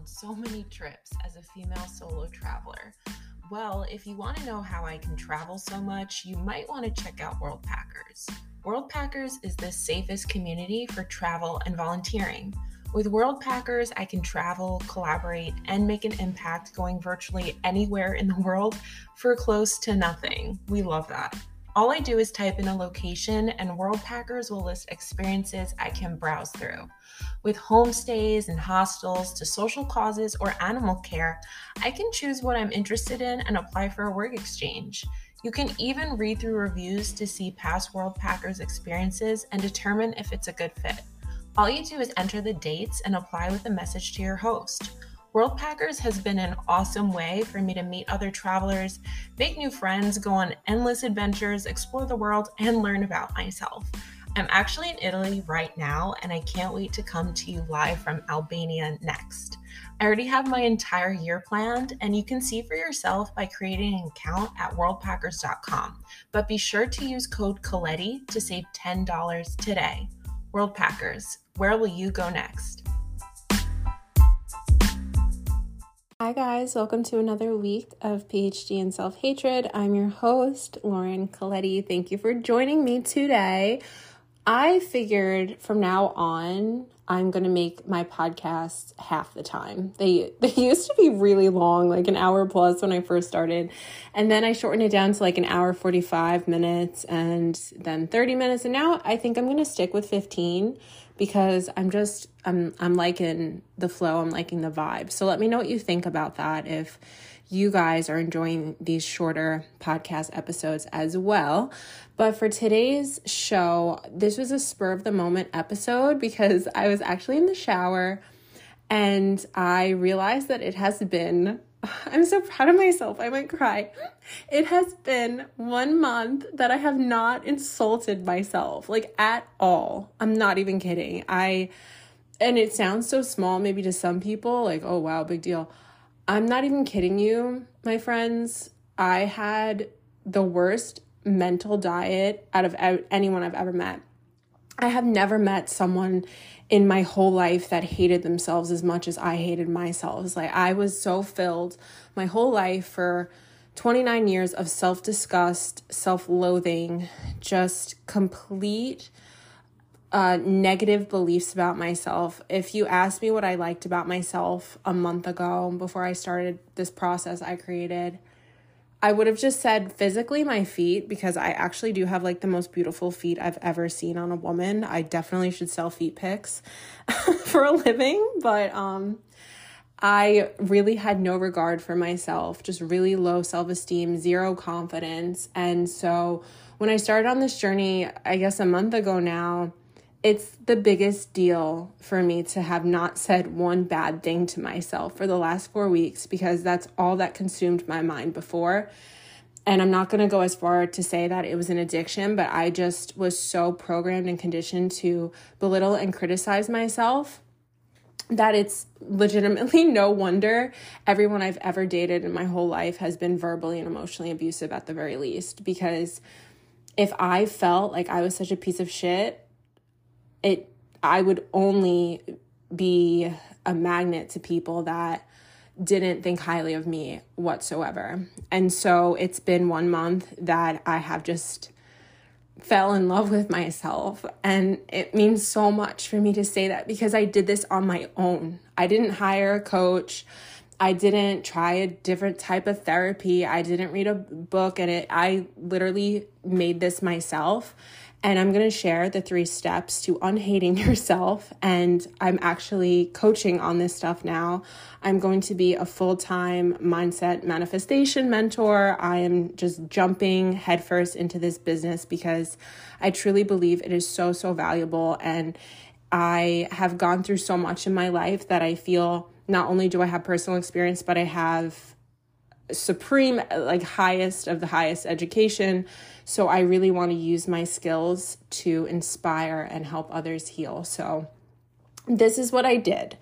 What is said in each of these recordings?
on so many trips as a female solo traveler. Well, if you want to know how I can travel so much, you might want to check out Worldpackers. Worldpackers is the safest community for travel and volunteering. With Worldpackers, I can travel, collaborate, and make an impact going virtually anywhere in the world for close to nothing. We love that. All I do is type in a location, and Worldpackers will list experiences I can browse through. With homestays and hostels to social causes or animal care, I can choose what I'm interested in and apply for a work exchange. You can even read through reviews to see past Worldpackers experiences and determine if it's a good fit. All you do is enter the dates and apply with a message to your host. Worldpackers has been an awesome way for me to meet other travelers, make new friends, go on endless adventures, explore the world, and learn about myself. I'm actually in Italy right now, and I can't wait to come to you live from Albania next. I already have my entire year planned, and you can see for yourself by creating an account at worldpackers.com. But be sure to use code Colletti to save $10 today. Worldpackers, where will you go next? Hi, guys, welcome to another week of PhD in Self Hatred. I'm your host, Lauren Colletti. Thank you for joining me today. I figured from now on, I'm going to make my podcasts half the time. They they used to be really long, like an hour plus when I first started. And then I shortened it down to like an hour 45 minutes and then 30 minutes and now I think I'm going to stick with 15 because I'm just I'm I'm liking the flow, I'm liking the vibe. So let me know what you think about that if you guys are enjoying these shorter podcast episodes as well. But for today's show, this was a spur of the moment episode because I was actually in the shower and I realized that it has been, I'm so proud of myself, I might cry. It has been one month that I have not insulted myself, like at all. I'm not even kidding. I, and it sounds so small maybe to some people, like, oh wow, big deal. I'm not even kidding you, my friends. I had the worst mental diet out of anyone I've ever met. I have never met someone in my whole life that hated themselves as much as I hated myself. Like I was so filled my whole life for 29 years of self disgust, self loathing, just complete uh, negative beliefs about myself. If you asked me what I liked about myself a month ago before I started this process I created, I would have just said physically my feet because I actually do have like the most beautiful feet I've ever seen on a woman. I definitely should sell feet pics for a living, but um I really had no regard for myself, just really low self-esteem, zero confidence. And so when I started on this journey, I guess a month ago now, it's the biggest deal for me to have not said one bad thing to myself for the last four weeks because that's all that consumed my mind before. And I'm not going to go as far to say that it was an addiction, but I just was so programmed and conditioned to belittle and criticize myself that it's legitimately no wonder everyone I've ever dated in my whole life has been verbally and emotionally abusive at the very least. Because if I felt like I was such a piece of shit, it I would only be a magnet to people that didn't think highly of me whatsoever. And so it's been one month that I have just fell in love with myself and it means so much for me to say that because I did this on my own. I didn't hire a coach. I didn't try a different type of therapy. I didn't read a book and it I literally made this myself and I'm going to share the three steps to unhating yourself. And I'm actually coaching on this stuff now. I'm going to be a full time mindset manifestation mentor. I am just jumping headfirst into this business because I truly believe it is so, so valuable. And I have gone through so much in my life that I feel not only do I have personal experience, but I have supreme, like highest of the highest education so I really want to use my skills to inspire and help others heal. So this is what I did.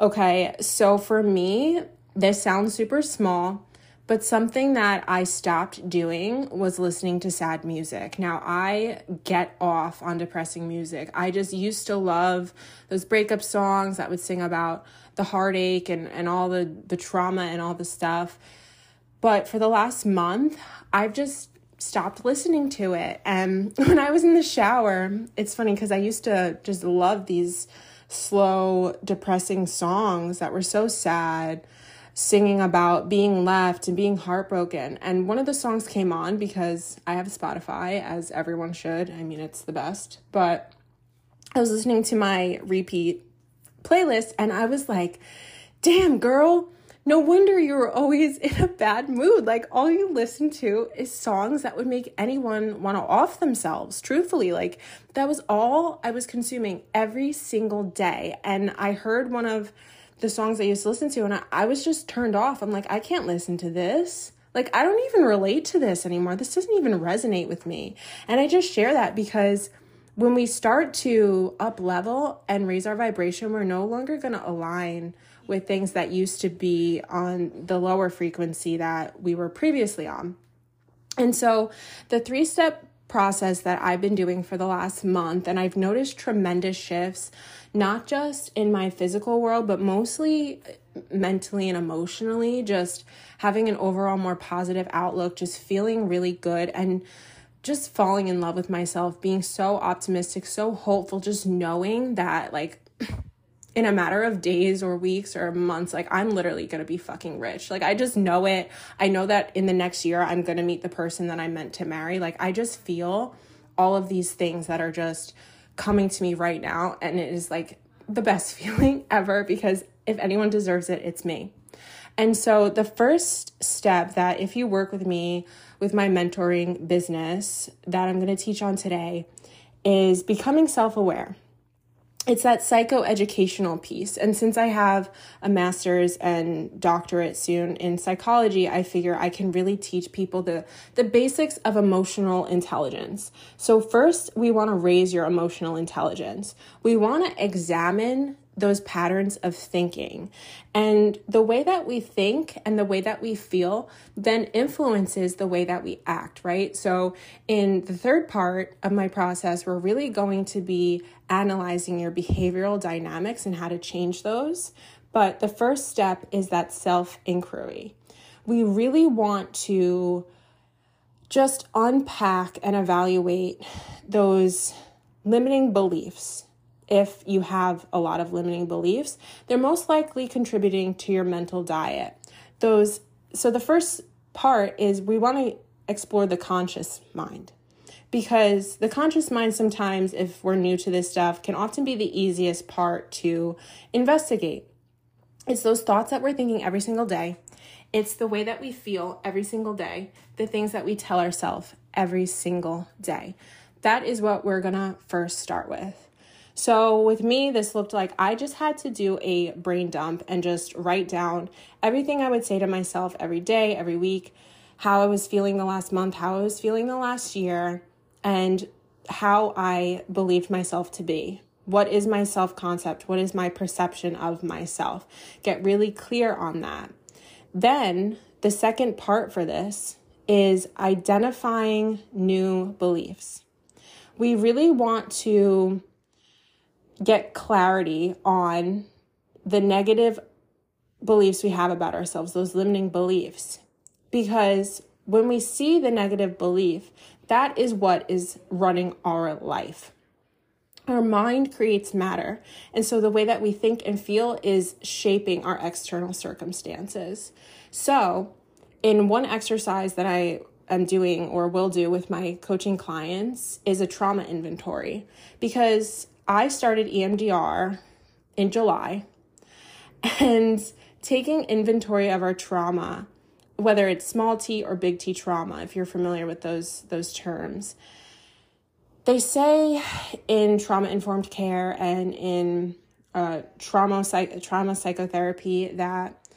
Okay, so for me, this sounds super small, But something that I stopped doing was listening to sad music. Now, I get off on depressing music. I just used to love those breakup songs that would sing about the heartache and, and all the, the trauma and all the stuff. But for the last month, I've just stopped listening to it. And when I was in the shower, it's funny because I used to just love these slow, depressing songs that were so sad singing about being left and being heartbroken. And one of the songs came on because I have Spotify, as everyone should. I mean, it's the best. But I was listening to my repeat playlist and I was like, damn, girl. No wonder you're always in a bad mood. Like, all you listen to is songs that would make anyone want to off themselves, truthfully. Like, that was all I was consuming every single day. And I heard one of the songs I used to listen to, and I, I was just turned off. I'm like, I can't listen to this. Like, I don't even relate to this anymore. This doesn't even resonate with me. And I just share that because when we start to up level and raise our vibration, we're no longer going to align with things that used to be on the lower frequency that we were previously on. And so the three step process that I've been doing for the last month, and I've noticed tremendous shifts not just in my physical world, but mostly mentally and emotionally, just having an overall more positive outlook, just feeling really good and just falling in love with myself, being so optimistic, so hopeful, just knowing that like in a matter of days or weeks or months, like I'm literally gonna be fucking rich. Like I just know it. I know that in the next year I'm gonna meet the person that I'm meant to marry. Like I just feel all of these things that are just coming to me right now. And it is like the best feeling ever because if anyone deserves it, it's me. And so, the first step that if you work with me with my mentoring business that I'm going to teach on today is becoming self aware it's that psychoeducational piece. And since I have a master's and doctorate soon in psychology, I figure I can really teach people the, the basics of emotional intelligence. So, first, we want to raise your emotional intelligence. We want to examine those patterns of thinking. And the way that we think and the way that we feel then influences the way that we act, right? So, in the third part of my process, we're really going to be analyzing your behavioral dynamics and how to change those. But the first step is that self inquiry. We really want to just unpack and evaluate those limiting beliefs if you have a lot of limiting beliefs, they're most likely contributing to your mental diet. Those so the first part is we want to explore the conscious mind. Because the conscious mind sometimes if we're new to this stuff can often be the easiest part to investigate. It's those thoughts that we're thinking every single day. It's the way that we feel every single day, the things that we tell ourselves every single day. That is what we're going to first start with. So, with me, this looked like I just had to do a brain dump and just write down everything I would say to myself every day, every week, how I was feeling the last month, how I was feeling the last year, and how I believed myself to be. What is my self concept? What is my perception of myself? Get really clear on that. Then, the second part for this is identifying new beliefs. We really want to get clarity on the negative beliefs we have about ourselves, those limiting beliefs. Because when we see the negative belief, that is what is running our life. Our mind creates matter. And so the way that we think and feel is shaping our external circumstances. So, in one exercise that I am doing or will do with my coaching clients is a trauma inventory because I started EMDR in July and taking inventory of our trauma, whether it's small t or big T trauma, if you're familiar with those those terms. They say in trauma informed care and in uh, trauma psych- trauma psychotherapy that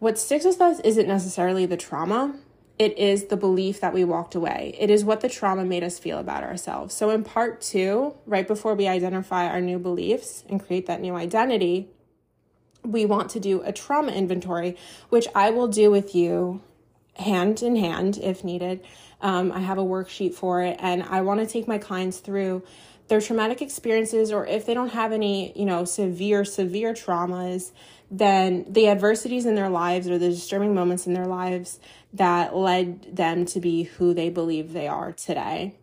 what sticks with us isn't necessarily the trauma, it is the belief that we walked away. It is what the trauma made us feel about ourselves. So, in part two, right before we identify our new beliefs and create that new identity, we want to do a trauma inventory, which I will do with you hand in hand if needed. Um, I have a worksheet for it, and I want to take my clients through their traumatic experiences, or if they don't have any, you know, severe, severe traumas, then the adversities in their lives or the disturbing moments in their lives that led them to be who they believe they are today.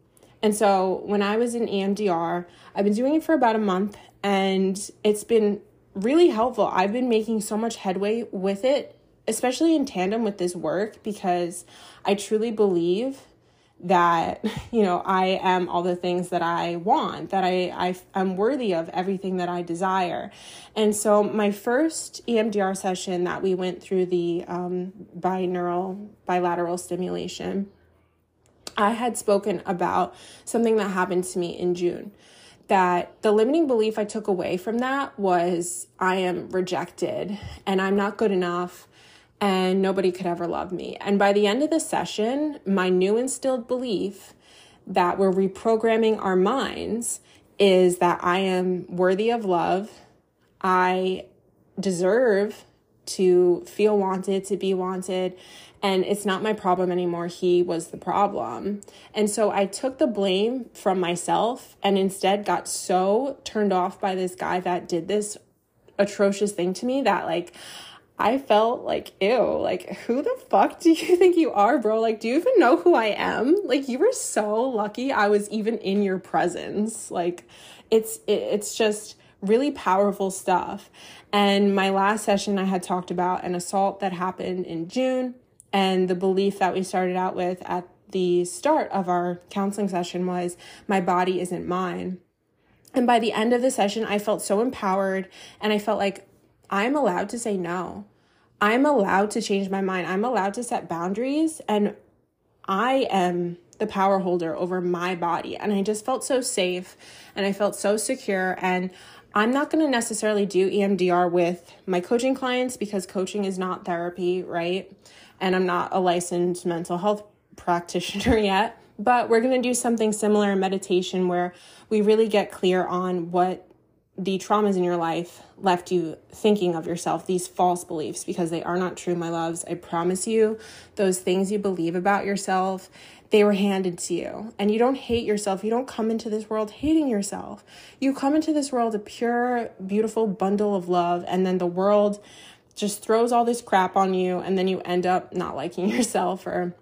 And so when I was in EMDR, I've been doing it for about a month and it's been really helpful. I've been making so much headway with it, especially in tandem with this work, because I truly believe that you know i am all the things that i want that i, I i'm worthy of everything that i desire. And so my first emdr session that we went through the um, binaural bilateral stimulation i had spoken about something that happened to me in june that the limiting belief i took away from that was i am rejected and i'm not good enough and nobody could ever love me. And by the end of the session, my new instilled belief that we're reprogramming our minds is that I am worthy of love. I deserve to feel wanted, to be wanted, and it's not my problem anymore. He was the problem. And so I took the blame from myself and instead got so turned off by this guy that did this atrocious thing to me that, like, I felt like, ew, like, who the fuck do you think you are, bro? Like, do you even know who I am? Like, you were so lucky I was even in your presence. Like, it's, it, it's just really powerful stuff. And my last session, I had talked about an assault that happened in June and the belief that we started out with at the start of our counseling session was my body isn't mine. And by the end of the session, I felt so empowered and I felt like I'm allowed to say no. I'm allowed to change my mind. I'm allowed to set boundaries and I am the power holder over my body. And I just felt so safe and I felt so secure. And I'm not going to necessarily do EMDR with my coaching clients because coaching is not therapy, right? And I'm not a licensed mental health practitioner yet. But we're going to do something similar in meditation where we really get clear on what the traumas in your life left you thinking of yourself, these false beliefs, because they are not true, my loves. I promise you, those things you believe about yourself, they were handed to you. And you don't hate yourself. You don't come into this world hating yourself. You come into this world a pure, beautiful bundle of love, and then the world just throws all this crap on you, and then you end up not liking yourself or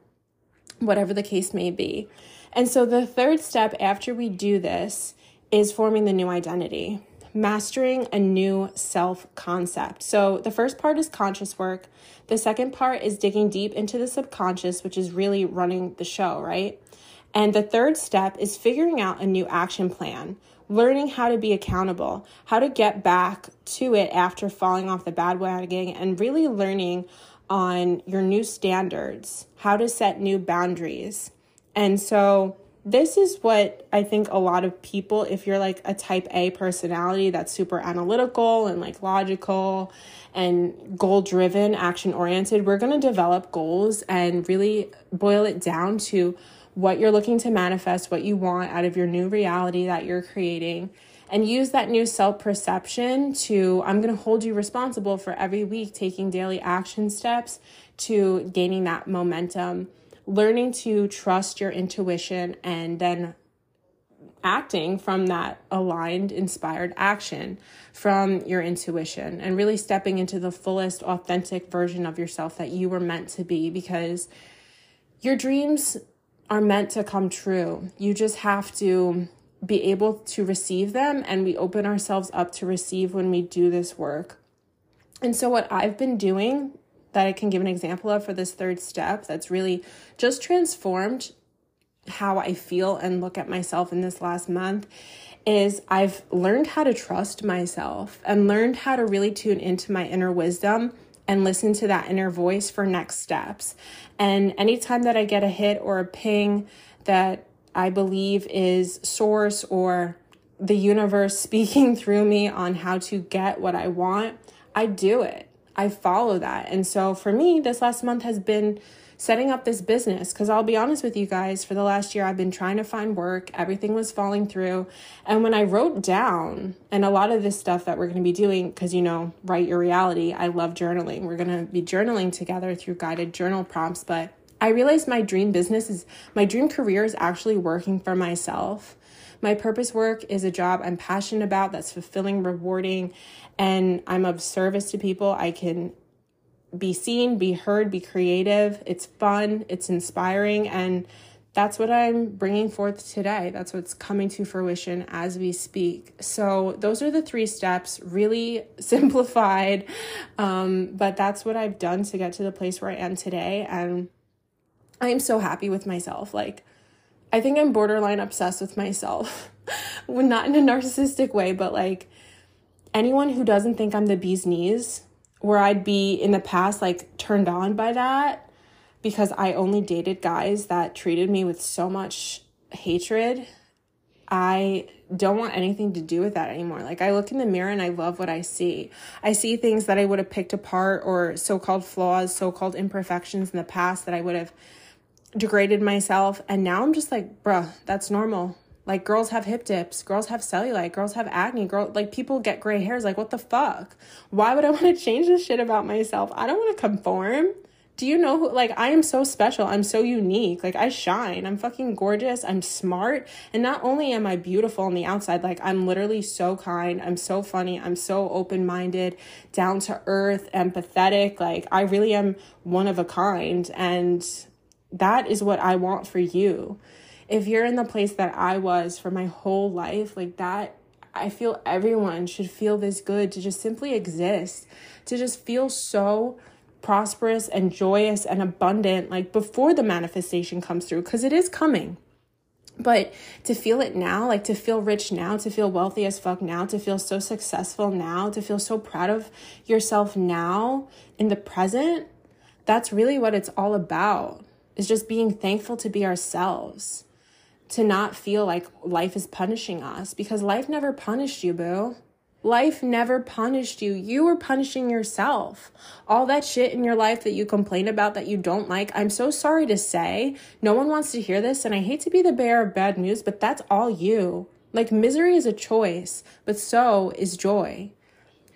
whatever the case may be. And so the third step after we do this is forming the new identity mastering a new self concept. So, the first part is conscious work. The second part is digging deep into the subconscious, which is really running the show, right? And the third step is figuring out a new action plan, learning how to be accountable, how to get back to it after falling off the bad wagon, and really learning on your new standards, how to set new boundaries. And so, this is what I think a lot of people, if you're like a type A personality that's super analytical and like logical and goal driven, action oriented, we're going to develop goals and really boil it down to what you're looking to manifest, what you want out of your new reality that you're creating. And use that new self perception to, I'm to hold you responsible for every week taking daily action steps to gaining that momentum learning to trust your intuition and then acting from that aligned, inspired action from your intuition and really stepping into the fullest, authentic version of yourself that you were meant to be because your dreams are meant to come true. You just have to be able to receive them, and we open ourselves up to receive when we do this work. And so, what I've been doing that I can give an example of for this third step that's really just transformed how I feel and look at myself in this last month is I've learned how to trust myself and learned how to really tune into my inner wisdom and listen to that inner voice for next steps. And anytime that I get a hit or a ping that I believe is source or the universe speaking through me on how to get what I want, I do it. I follow that. And so for me, this last month has been setting up this business because I'll be honest with you guys, for the last year, I've been trying to find work, everything was falling through. And when I wrote down, and a lot of this stuff that we're going to be doing, because you know, write your reality, I love journaling. We're going to be journaling together through guided journal prompts, but I realized my dream business is my dream career is actually working for myself. My purpose work is a job I'm passionate about that's fulfilling, rewarding, and I'm of service to people. I can be seen, be heard, be creative. It's fun, it's inspiring, and that's what I'm bringing forth today. That's what's coming to fruition as we speak. So, those are the three steps, really simplified, um, but that's what I've done to get to the place where I am today. And I am so happy with myself. Like, I think I'm borderline obsessed with myself. Not in a narcissistic way, but like anyone who doesn't think I'm the bee's knees, where I'd be in the past like turned on by that because I only dated guys that treated me with so much hatred. I don't want anything to do with that anymore. Like, I look in the mirror and I love what I see. I see things that I would have picked apart or so called flaws, so called imperfections in the past that I would have degraded myself. And now I'm just like, bruh, that's normal. Like girls have hip dips, girls have cellulite, girls have acne, girl like people get gray hairs. Like what the fuck? Why would I want to change this shit about myself? I don't want to conform. Do you know who like I am so special. I'm so unique. Like I shine. I'm fucking gorgeous. I'm smart. And not only am I beautiful on the outside, like I'm literally so kind. I'm so funny. I'm so open-minded, down to earth, empathetic. Like I really am one of a kind and that is what I want for you. If you're in the place that I was for my whole life, like that, I feel everyone should feel this good to just simply exist, to just feel so prosperous and joyous and abundant, like before the manifestation comes through, because it is coming. But to feel it now, like to feel rich now, to feel wealthy as fuck now, to feel so successful now, to feel so proud of yourself now in the present, that's really what it's all about is just being thankful to be ourselves, to not feel like life is punishing us because life never punished you, boo. Life never punished you. You were punishing yourself. All that shit in your life that you complain about that you don't like, I'm so sorry to say. No one wants to hear this, and I hate to be the bearer of bad news, but that's all you. Like, misery is a choice, but so is joy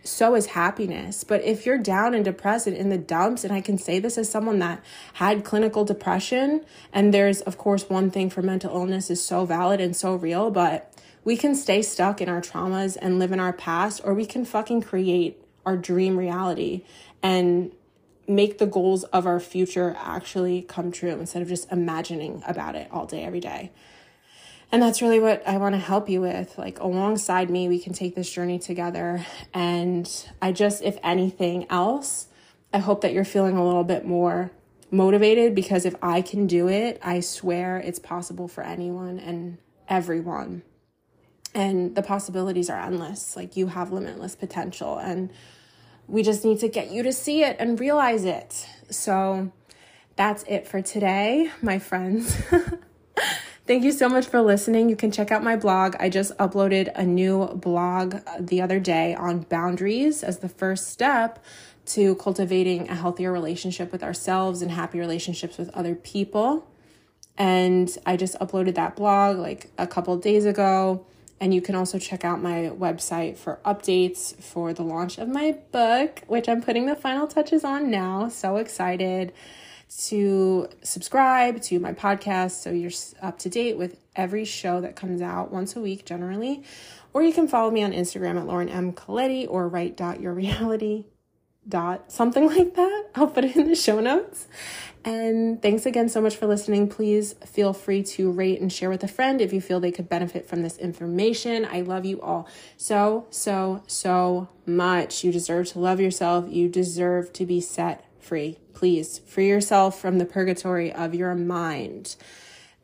so is happiness. But if you're down and depressed and in the dumps, and I can say this as someone that had clinical depression, and there's, of course, one thing for mental illness is so valid and so real, but we can stay stuck in our traumas and live in our past, or we can fucking create our dream reality and make the goals of our future actually come true instead of just imagining about it all day, every day. And that's really what I want to help you with. Like, alongside me, we can take this journey together. And I just, if anything else, I hope that you're feeling a little bit more motivated because if I can do it, I swear it's possible for anyone and everyone. And the possibilities are endless. Like, you have limitless potential. And we just need to get you to see it and realize it. So, that's it for today, my friends. Thank you so much for listening. You can check out my blog. I just uploaded a new blog the other day on boundaries as the first step to cultivating a healthier relationship with ourselves and happy relationships with other people. And I just uploaded that blog like a couple days ago. And you can also check out my website for updates for the launch of my book, which I'm putting the final touches on now. So excited to subscribe to my podcast so you're up to date with every show that comes out once a week generally. Or you can follow me on Instagram at Lauren M. Colletti or write dot your reality dot something like that. I'll put it in the show notes. And thanks again so much for listening. Please feel free to rate and share with a friend if you feel they could benefit from this information. I love you all so, so, so much. You deserve to love yourself. You deserve to be set free. Please free yourself from the purgatory of your mind,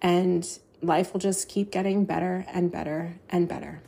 and life will just keep getting better and better and better.